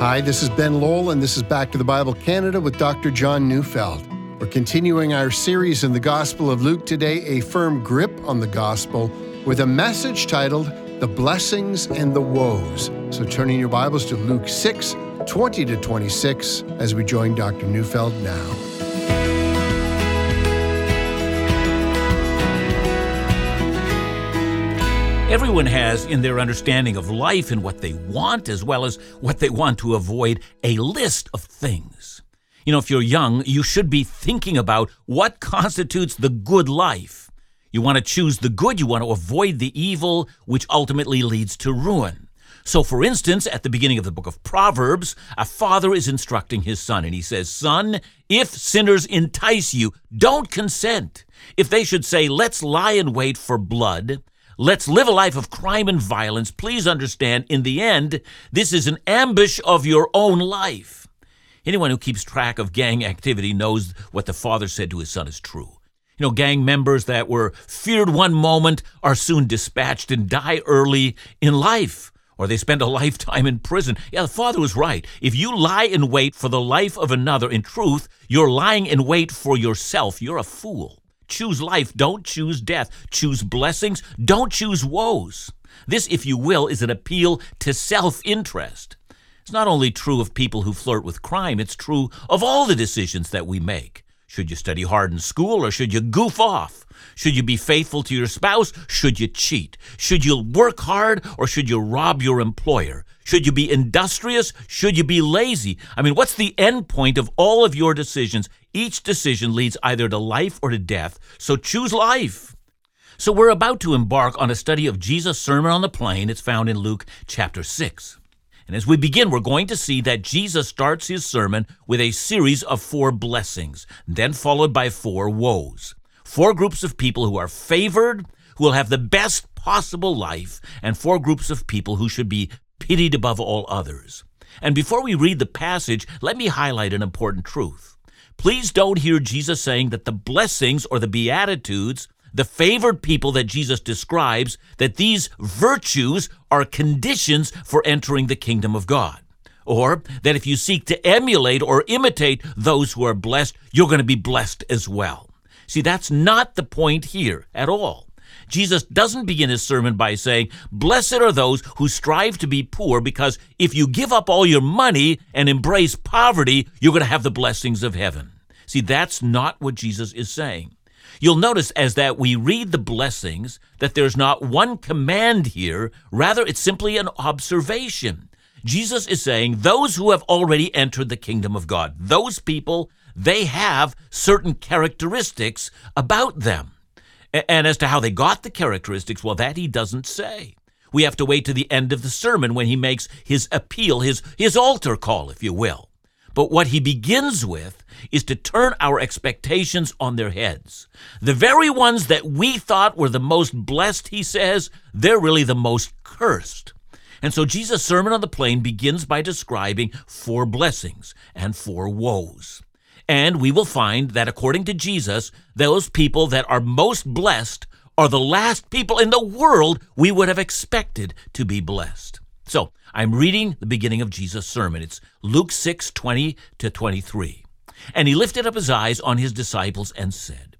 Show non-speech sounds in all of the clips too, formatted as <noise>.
Hi, this is Ben Lowell, and this is Back to the Bible Canada with Dr. John Neufeld. We're continuing our series in the Gospel of Luke today, A Firm Grip on the Gospel, with a message titled The Blessings and the Woes. So turn in your Bibles to Luke 6, 20 to 26, as we join Dr. Neufeld now. Everyone has, in their understanding of life and what they want, as well as what they want to avoid, a list of things. You know, if you're young, you should be thinking about what <laughs> constitutes the good life. You want to choose the good, you want to avoid the evil, which ultimately leads to ruin. So, for instance, at the beginning of the book of Proverbs, a father is instructing his son, and he says, Son, if sinners entice you, don't consent. If they should say, Let's lie in wait for blood, Let's live a life of crime and violence. Please understand, in the end, this is an ambush of your own life. Anyone who keeps track of gang activity knows what the father said to his son is true. You know, gang members that were feared one moment are soon dispatched and die early in life, or they spend a <laughs> lifetime in prison. Yeah, the father was right. If you lie in wait for the life of another, in truth, you're lying in wait for yourself. You're a fool. Choose life, don't choose death. Choose blessings, don't choose woes. This, if you will, is an appeal to self interest. It's not only true of people who flirt with crime, it's true of all the decisions that we make. Should you study hard in school or should you goof off? Should you be faithful to your spouse? Should you cheat? Should you work hard or should you rob your employer? Should you be industrious? Should you be lazy? I mean, what's the end point of all of your decisions? Each decision leads either to life or to death, so choose life. So we're about to embark on a study of Jesus' Sermon on the Plain. It's found in Luke chapter 6. And as we begin, we're going to see that Jesus starts his sermon with a series of four blessings, then followed by four woes. Four groups of people who are favored, who will have the best possible life, and four groups of people who should be pitied above all others. And before we read the passage, let me highlight an important truth. Please don't hear Jesus saying that the blessings or the beatitudes the favored people that Jesus describes, that these virtues are conditions for entering the kingdom of God. Or that if you seek to emulate or imitate those who are blessed, you're going to be blessed as well. See, that's not the point here at all. Jesus doesn't begin his sermon by saying, Blessed are those who strive to be poor, because if you give up all your money and embrace poverty, you're going to have the blessings of heaven. See, that's not what Jesus is saying. You'll notice as that we read the blessings that there's not one command here, rather, it's simply an observation. Jesus is saying those who have already entered the kingdom of God, those people, they have certain characteristics about them. And as to how they got the characteristics, well, that he doesn't say. We have to wait to the end of the sermon when he makes his appeal, his, his altar call, if you will. But what he begins with is to turn our expectations on their heads. The very ones that we thought were the most blessed, he says, they're really the most cursed. And so Jesus' Sermon on the Plain begins by describing four blessings and four woes. And we will find that according to Jesus, those people that are most blessed are the last people in the world we would have expected to be blessed. So I'm reading the beginning of Jesus' sermon. It's Luke 6 20 to 23. And he lifted up his eyes on his disciples and said,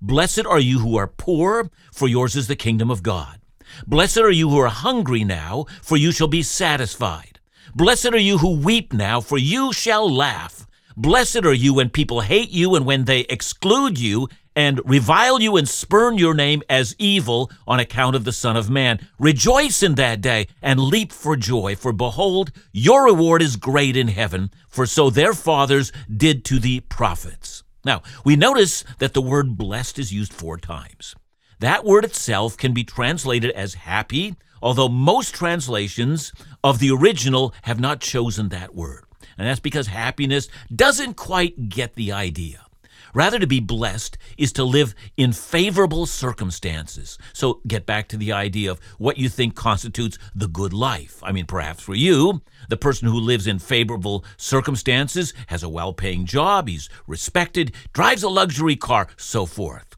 Blessed are you who are poor, for yours is the kingdom of God. Blessed are you who are hungry now, for you shall be satisfied. Blessed are you who weep now, for you shall laugh. Blessed are you when people hate you and when they exclude you and revile you and spurn your name as evil on account of the Son of Man. Rejoice in that day and leap for joy, for behold, your reward is great in heaven, for so their fathers did to the prophets. Now, we notice that the word blessed is used four times. That word itself can be translated as happy, although most translations of the original have not chosen that word. And that's because happiness doesn't quite get the idea. Rather, to be blessed is to live in favorable circumstances. So, get back to the idea of what you think constitutes the good life. I mean, perhaps for you, the person who lives in favorable circumstances has a well paying job, he's respected, drives a luxury car, so forth.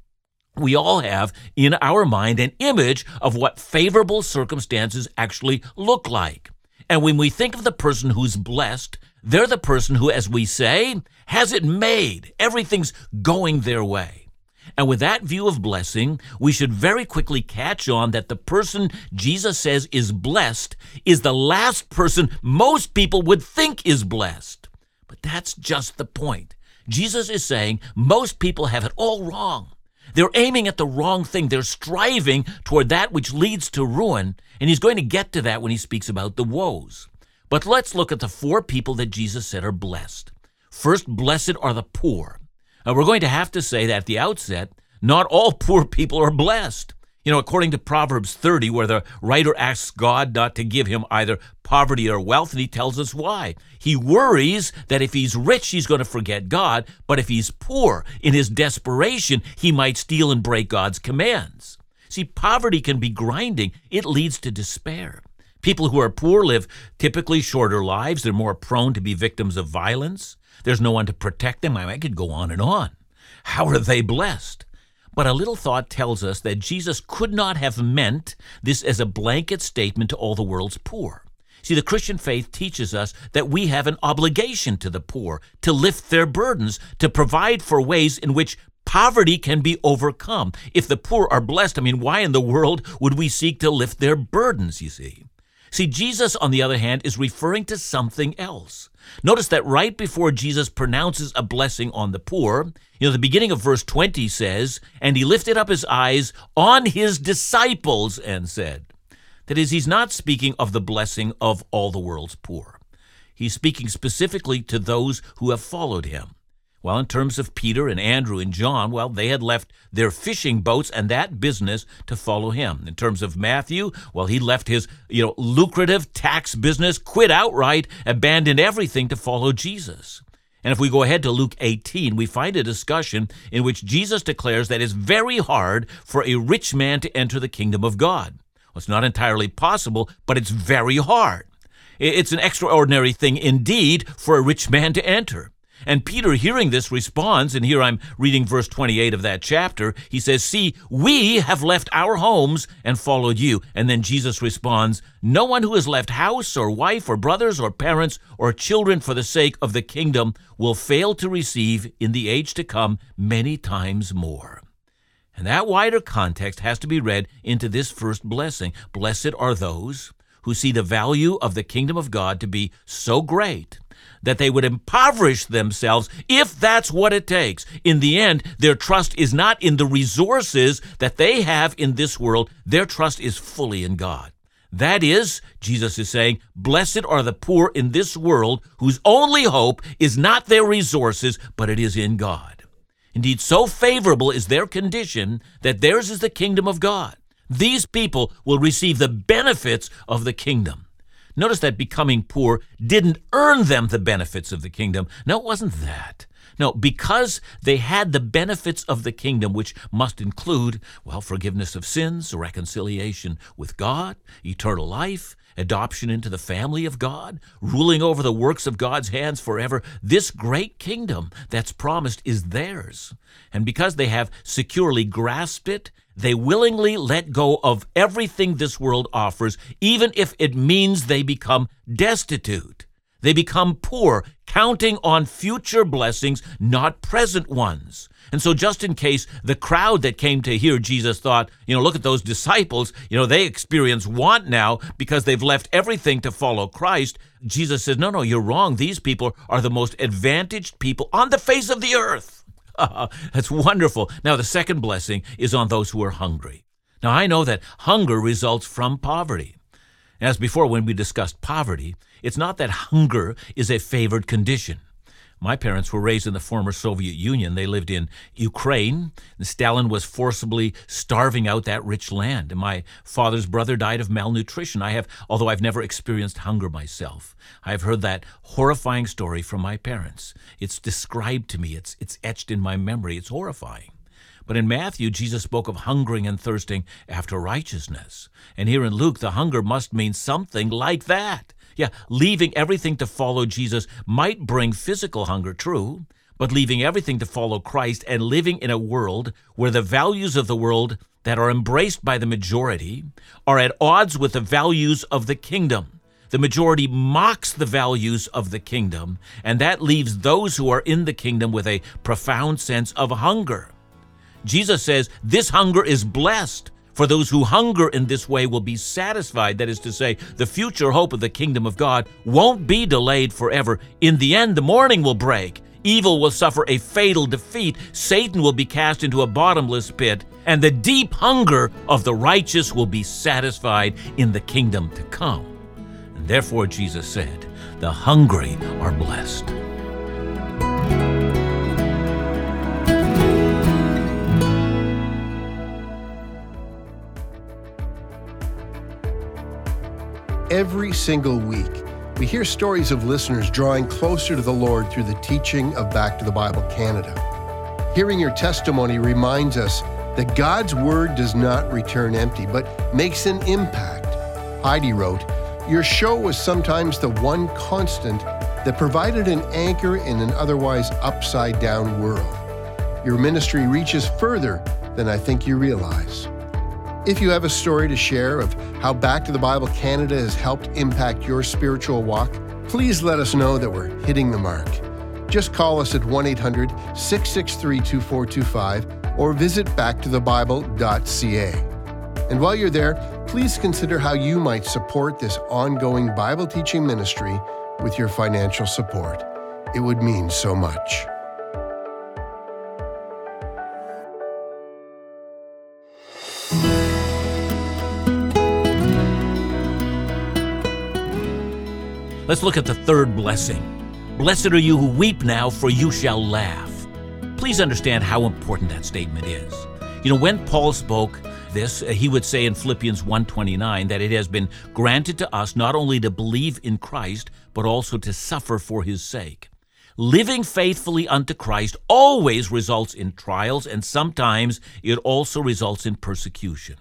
We all have in our mind an image of what favorable circumstances actually look like. And when we think of the person who's blessed, they're the person who, as we say, has it made. Everything's going their way. And with that view of blessing, we should very quickly catch on that the person Jesus says is blessed is the last person most people would think is blessed. But that's just the point. Jesus is saying most people have it all wrong. They're aiming at the wrong thing. They're striving toward that which leads to ruin. And he's going to get to that when he speaks about the woes. But let's look at the four people that Jesus said are blessed. First, blessed are the poor. Now, we're going to have to say that at the outset, not all <laughs> poor people are blessed. You know, according to Proverbs 30, where the writer asks God not to give him either poverty or wealth, and he tells us why. He worries that if he's rich, he's going to forget God, but if he's poor, in his desperation, he might steal and break God's commands. See, poverty can be grinding, it leads to despair. People who are poor live typically shorter lives, they're more prone to be victims of violence. There's no one to protect them. I could go on and on. How are they blessed? But a little thought tells us that Jesus could not have meant this as a blanket statement to all the world's poor. See, the Christian faith teaches us that we have an obligation to the poor, to lift their burdens, to provide for ways in which poverty can be overcome. If the poor are blessed, I mean, why in the world would we seek to lift their burdens, you see? See, Jesus, on the other hand, is referring to something else. Notice that right before Jesus pronounces a blessing on the poor, you know, the beginning of verse 20 says, And he lifted up his eyes on his disciples and said, That is, he's not speaking of the blessing of all the world's poor. He's speaking specifically to those who have followed him. Well, in terms of Peter and Andrew and John, well, they had left their fishing boats and that business to follow him. In terms of Matthew, well, he left his, you know, lucrative tax business, quit outright, abandoned everything to follow Jesus. And if we go ahead to Luke 18, we find a discussion in which Jesus declares that it's very hard for a rich man to enter the kingdom of God. Well, it's not entirely possible, but it's very hard. It's an extraordinary thing indeed for a rich man to enter. And Peter, hearing this, responds, and here I'm reading verse 28 of that chapter. He says, See, we have left our homes and followed you. And then Jesus responds, No one who has left house or wife or brothers or parents or children for the sake of the kingdom will fail to receive in the age to come many times more. And that wider context has to be read into this first blessing. Blessed are those who see the value of the kingdom of God to be so great that they would impoverish themselves if that's what it takes. In the end, their trust is not in the resources that they have in this world, their trust is fully in God. That is, Jesus is saying, blessed are the poor in this world whose only hope is not their resources, but it is in God. Indeed, so favorable is their condition that theirs is the kingdom of God. These people will receive the benefits of the kingdom. Notice that becoming poor didn't earn them the benefits of the kingdom. No, it wasn't that. No, because they had the benefits of the kingdom, which must include, well, forgiveness of sins, reconciliation with God, eternal life, adoption into the family of God, ruling over the works of God's hands forever. This great kingdom that's promised is theirs. And because they have securely grasped it they willingly let go of everything this world offers, even if it means they become destitute. They become poor, counting on future blessings, not present ones. And so, just in case the crowd that came to hear Jesus thought, you know, look at those disciples, you know, they experience want now because they've left everything to follow Christ, Jesus says, no, no, you're wrong. These people are the most advantaged people on the face of the earth. <laughs> That's wonderful. Now, the second blessing is on those who are hungry. Now, I know that hunger results from poverty. As before, when we discussed poverty, it's not that hunger is a favored condition. My parents were raised in the former Soviet Union. They lived in Ukraine. Stalin was forcibly starving out that rich land. And my father's brother died of malnutrition. I have, although I've never experienced hunger myself, I've heard that horrifying story from my parents. It's described to me, it's, it's etched in my memory. It's horrifying. But in Matthew, Jesus spoke of hungering and thirsting after righteousness. And here in Luke, the hunger must mean something like that. Yeah, leaving everything to follow Jesus might bring physical hunger, true, but leaving everything to follow Christ and living in a world where the values of the world that are embraced by the majority are at odds with the values of the kingdom. The majority mocks the values of the kingdom, and that leaves those who are in the kingdom with a profound sense of hunger. Jesus says, This hunger is blessed. For those who hunger in this way will be satisfied. That is to say, the future hope of the kingdom of God won't be delayed forever. In the end, the morning will break. Evil will suffer a fatal defeat. Satan will be cast into a bottomless pit. And the deep hunger of the righteous will be satisfied in the kingdom to come. And therefore, Jesus said, The hungry are blessed. Every single week, we hear stories of listeners drawing closer to the Lord through the teaching of Back to the Bible Canada. Hearing your testimony reminds us that God's Word does not return empty, but makes an impact. Heidi wrote, Your show was sometimes the one constant that provided an anchor in an otherwise upside down world. Your ministry reaches further than I think you realize. If you have a story to share of how Back to the Bible Canada has helped impact your spiritual walk, please let us know that we're hitting the mark. Just call us at 1 800 663 2425 or visit backtothebible.ca. And while you're there, please consider how you might support this ongoing Bible teaching ministry with your financial support. It would mean so much. Let's look at the third blessing. Blessed are you who weep now, for you shall laugh. Please understand how important that statement is. You know, when Paul spoke this, uh, he would say in Philippians 1:29 that it has been granted to us not only to believe in Christ, but also to suffer for his sake. Living faithfully unto Christ always results in trials, and sometimes it also results in persecution.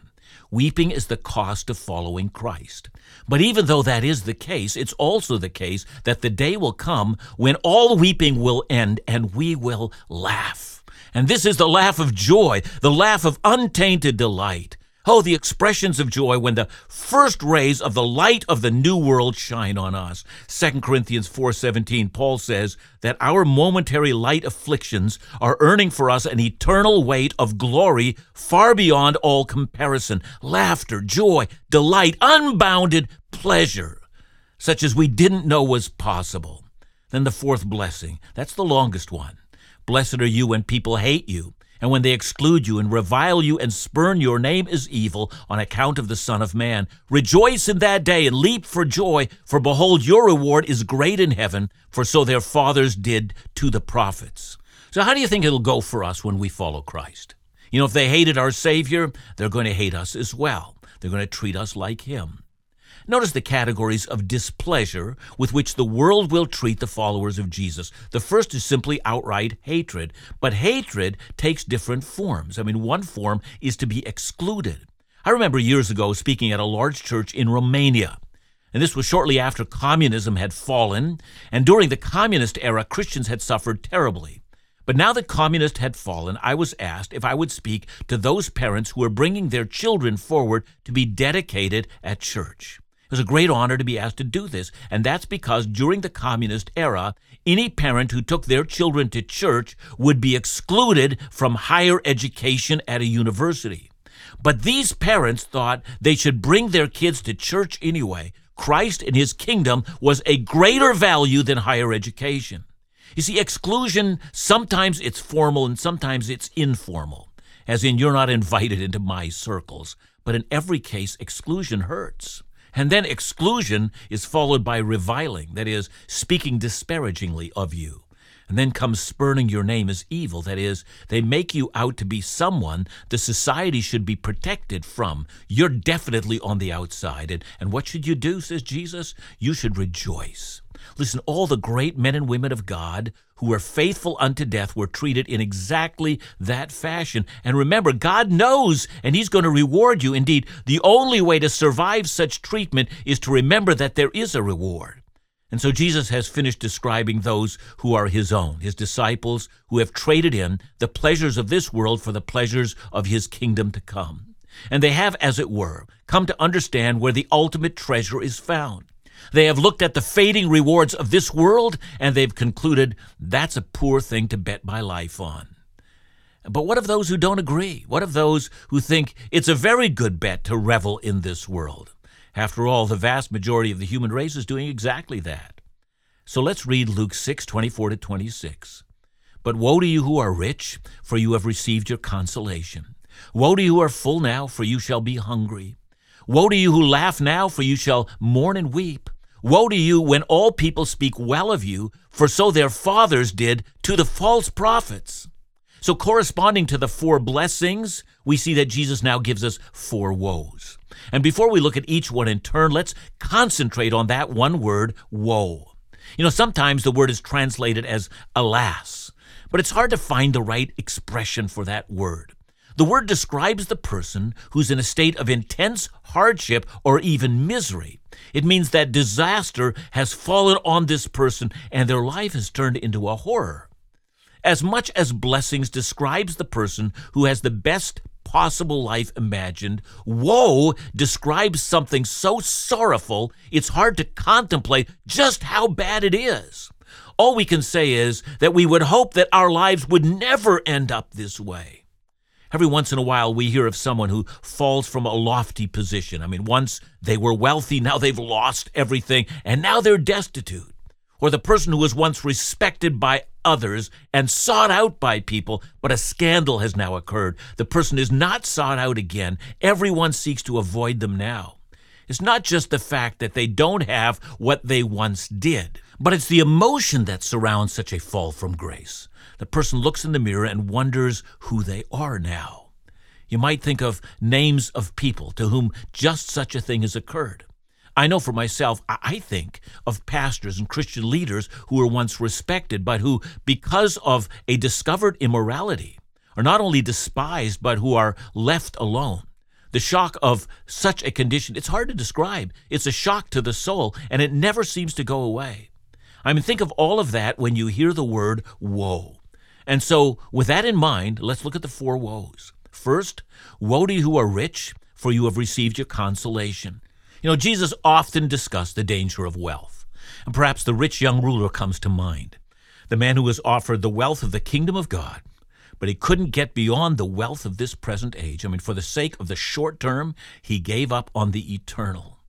Weeping is the cost of following Christ. But even though that is the case, it's also the case that the day will come when all weeping will end and we will laugh. And this is the laugh of joy, the laugh of untainted delight. Oh, the expressions of joy when the first rays of the light of the new world shine on us. 2 Corinthians 4:17 Paul says that our momentary light afflictions are earning for us an eternal weight of glory far beyond all comparison. Laughter, joy, delight, unbounded pleasure, such as we didn't know was possible. Then the fourth blessing, that's the longest one. Blessed are you when people hate you and when they exclude you and revile you and spurn your name as evil on account of the Son of Man, rejoice in that day and leap for joy, for behold, your reward is great in heaven, for so their fathers did to the prophets. So, how do you think it'll go for us when we follow Christ? You know, if they hated our Savior, they're going to hate us as well. They're going to treat us like Him. Notice the categories of displeasure with which the world will treat the followers of Jesus. The first is simply outright hatred, but hatred takes different forms. I mean, one form is to be excluded. I remember years ago speaking at a large church in Romania. And this was shortly after communism had fallen, and during the communist era, Christians had suffered terribly. But now that communist had fallen, I was asked if I would speak to those parents who were bringing their children forward to be dedicated at church. It was a great honor to be asked to do this, and that's because during the communist era, any parent who took their children to church would be excluded from higher education at a university. But these parents thought they should bring their kids to church anyway. Christ and his kingdom was a greater value than higher education. You see, exclusion, sometimes it's formal and sometimes it's informal, as in you're not invited into my circles. But in every case, exclusion hurts. And then exclusion is followed by reviling, that is, speaking disparagingly of you. And then comes spurning your name as evil, that is, they make you out to be someone the society should be protected from. You're definitely on the outside. And, and what should you do, says Jesus? You should rejoice. Listen, all the great men and women of God who were faithful unto death were treated in exactly that fashion. And remember, God knows, and He's going to reward you. Indeed, the only way to survive such treatment is to remember that there is a reward. And so Jesus has finished describing those who are his own, his disciples who have traded in the pleasures of this world for the pleasures of his kingdom to come. And they have, as it were, come to understand where the ultimate treasure is found. They have looked at the fading rewards of this world and they've concluded that's a poor thing to bet my life on. But what of those who don't agree? What of those who think it's a very good bet to revel in this world? After all, the vast majority of the human race is doing exactly that. So let's read Luke 6 24 to 26. But woe to you who are rich, for you have received your consolation. Woe to you who are full now, for you shall be hungry. Woe to you who laugh now, for you shall mourn and weep. Woe to you when all people speak well of you, for so their fathers did to the false prophets. So, corresponding to the four blessings, we see that Jesus now gives us four woes. And before we look at each one in turn, let's concentrate on that one word, woe. You know, sometimes the word is translated as alas, but it's hard to find the right expression for that word. The word describes the person who's in a state of intense hardship or even misery. It means that disaster has fallen on this person and their life has turned into a horror. As much as blessings describes the person who has the best possible life imagined, woe describes something so sorrowful it's hard to contemplate just how bad it is. All we can say is that we would hope that our lives would never end up this way. Every once in a while, we hear of someone who falls from a lofty position. I mean, once they were wealthy, now they've lost everything, and now they're destitute or the person who was once respected by others and sought out by people, but a scandal has now occurred. The person is not sought out again. Everyone seeks to avoid them now. It's not just the fact that they don't have what they once did, but it's the emotion that surrounds such a fall from grace. The person looks in the mirror and wonders who they are now. You might think of names of people to whom just such a thing has occurred. I know for myself, I think of pastors and Christian leaders who were once respected, but who, because of a discovered immorality, are not only despised, but who are left alone. The shock of such a condition, it's hard to describe. It's a shock to the soul, and it never seems to go away. I mean, think of all of that when you hear the word woe. And so, with that in mind, let's look at the four woes. First, woe to you who are rich, for you have received your consolation. You know, Jesus often discussed the danger of wealth. And perhaps the rich young ruler comes to mind. The man who was offered the wealth of the kingdom of God, but he couldn't get beyond the wealth of this present age. I mean, for the sake of the short term, he gave up on the eternal.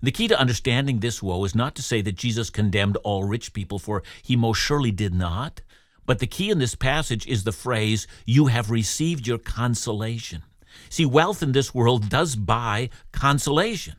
The key to understanding this woe is not to say that Jesus condemned all rich people, for he most surely did not. But the key in this passage is the phrase, You have received your consolation. See, wealth in this world does buy consolation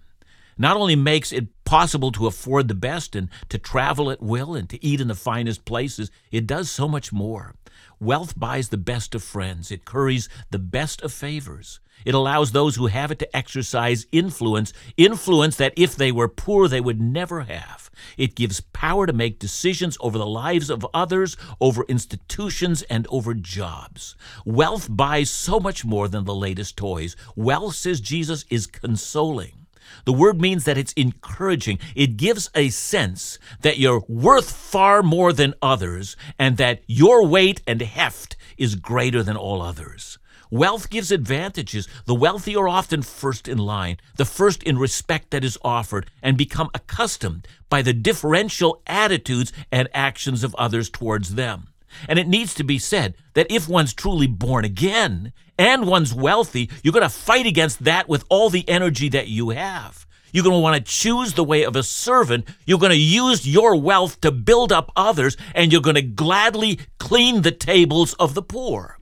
not only makes it possible to afford the best and to travel at will and to eat in the finest places, it does so much more. Wealth buys the best of friends, it curries the best of favors. It allows those who have it to exercise influence, influence that if they were poor, they would never have. It gives power to make decisions over the lives of others, over institutions, and over jobs. Wealth buys so much more than the latest toys. Wealth, says Jesus, is consoling. The word means that it's encouraging. It gives a sense that you're worth far more than others and that your weight and heft is greater than all others. Wealth gives advantages. The wealthy are often first in line, the first in respect that is offered, and become accustomed by the differential attitudes and actions of others towards them. And it needs to be said that if one's truly born again and one's wealthy, you're going to fight against that with all the energy that you have. You're going to want to choose the way of a servant. You're going to use your wealth to build up others, and you're going to gladly clean the tables of the poor.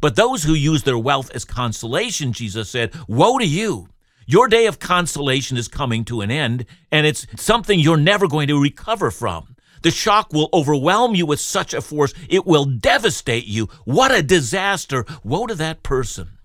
But those who use their wealth as consolation, Jesus said, Woe to you! Your day of consolation is coming to an end, and it's something you're never going to recover from. The shock will overwhelm you with such a force, it will devastate you. What a disaster! Woe to that person.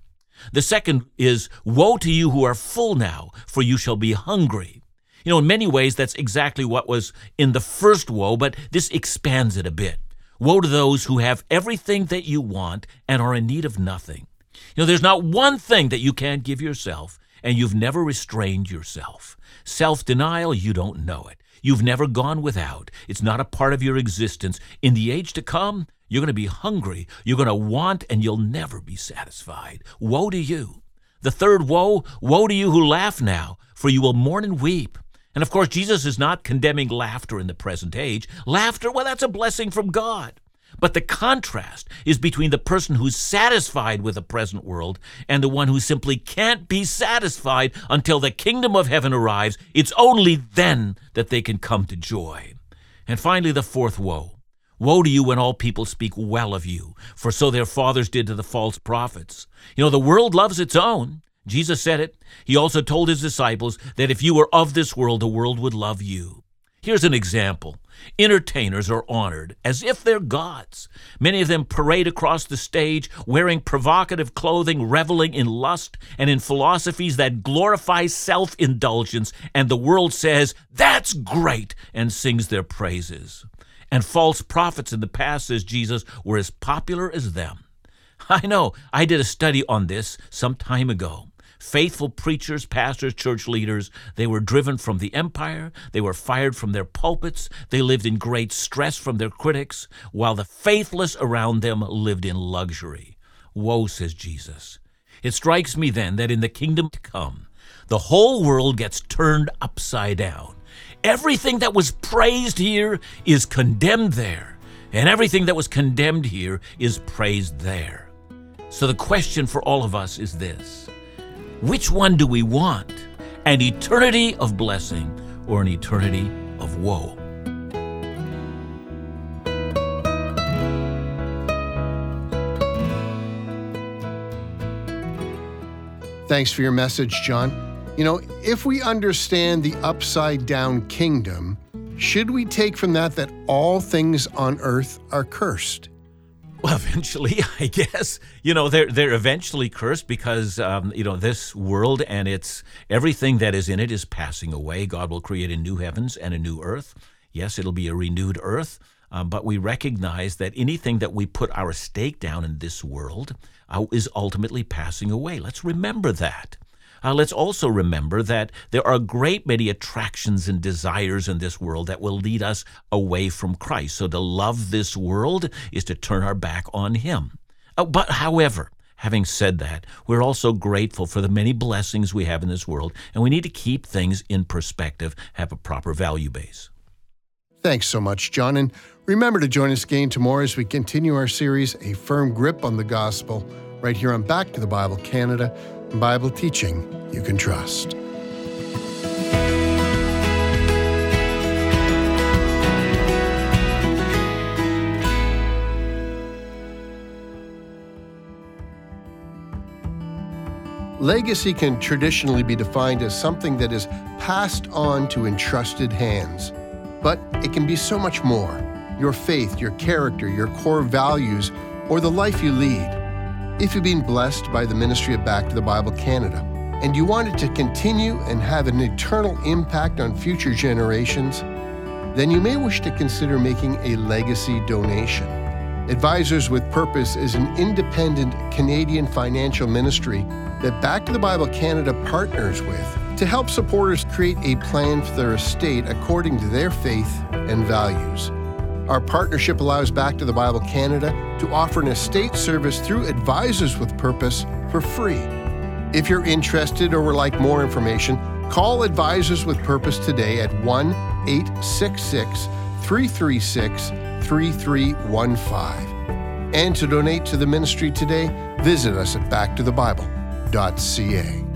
The second is, Woe to you who are full now, for you shall be hungry. You know, in many ways, that's exactly what was in the first woe, but this expands it a bit. Woe to those who have everything that you want and are in need of nothing. You know, there's not one thing that you can't give yourself, and you've never restrained yourself. Self denial, you don't know it. You've never gone without. It's not a part of your existence. In the age to come, you're going to be hungry. You're going to want, and you'll never be satisfied. Woe to you. The third woe, woe to you who laugh now, for you will mourn and weep. And of course, Jesus is not condemning laughter in the present age. Laughter, well, that's a blessing from God. But the contrast is between the person who's satisfied with the present world and the one who simply can't be satisfied until the kingdom of heaven arrives. It's only then that they can come to joy. And finally, the fourth woe. Woe to you when all people speak well of you, for so their fathers did to the false prophets. You know, the world loves its own. Jesus said it. He also told his disciples that if you were of this world, the world would love you. Here's an example. Entertainers are honored as if they're gods. Many of them parade across the stage wearing provocative clothing, reveling in lust and in philosophies that glorify self indulgence, and the world says, That's great, and sings their praises. And false prophets in the past, says Jesus, were as popular as them. I know, I did a study on this some time ago faithful preachers, pastors, church leaders. They were driven from the empire. They were fired from their pulpits. They lived in great stress from their critics, while the faithless around them lived in luxury. Woe, says Jesus. It strikes me then that in the kingdom to come, the whole world gets turned upside down. Everything that was praised here is condemned there, and everything that was condemned here is praised there. So the question for all of us is this which one do we want? An eternity of blessing or an eternity of woe? Thanks for your message, John. You know, if we understand the upside down kingdom, should we take from that that all things on earth are cursed? <laughs> Eventually, I guess you know they're they're eventually cursed because um, you know this world and its everything that is in it is passing away. God will create a new heavens and a new earth. Yes, it'll be a renewed earth, um, but we recognize that anything that we put our stake down in this world uh, is ultimately passing away. Let's remember that. Uh, let's also remember that there are a great many attractions and desires in this world that will lead us away from Christ. So to love this world is to turn our back on Him. Uh, but however, having said that, we're also grateful for the many blessings we have in this world, and we need to keep things in perspective, have a proper value base. Thanks so much, John. And remember to join us again tomorrow as we continue our series, A Firm Grip on the Gospel, right here on Back to the Bible Canada. Bible teaching you can trust. Legacy can traditionally be defined as something that is passed on to entrusted hands. But it can be so much more your faith, your character, your core values, or the life you lead. If you've been blessed by the ministry of Back to the Bible Canada and you want it to continue and have an eternal impact on future generations, then you may wish to consider making a legacy donation. Advisors with Purpose is an independent Canadian financial ministry that Back to the Bible Canada partners with to help supporters create a plan for their estate according to their faith and values. Our partnership allows Back to the Bible Canada to offer an estate service through Advisors with Purpose for free. If you're interested or would like more information, call Advisors with Purpose today at 1 866 336 3315. And to donate to the ministry today, visit us at backtothebible.ca.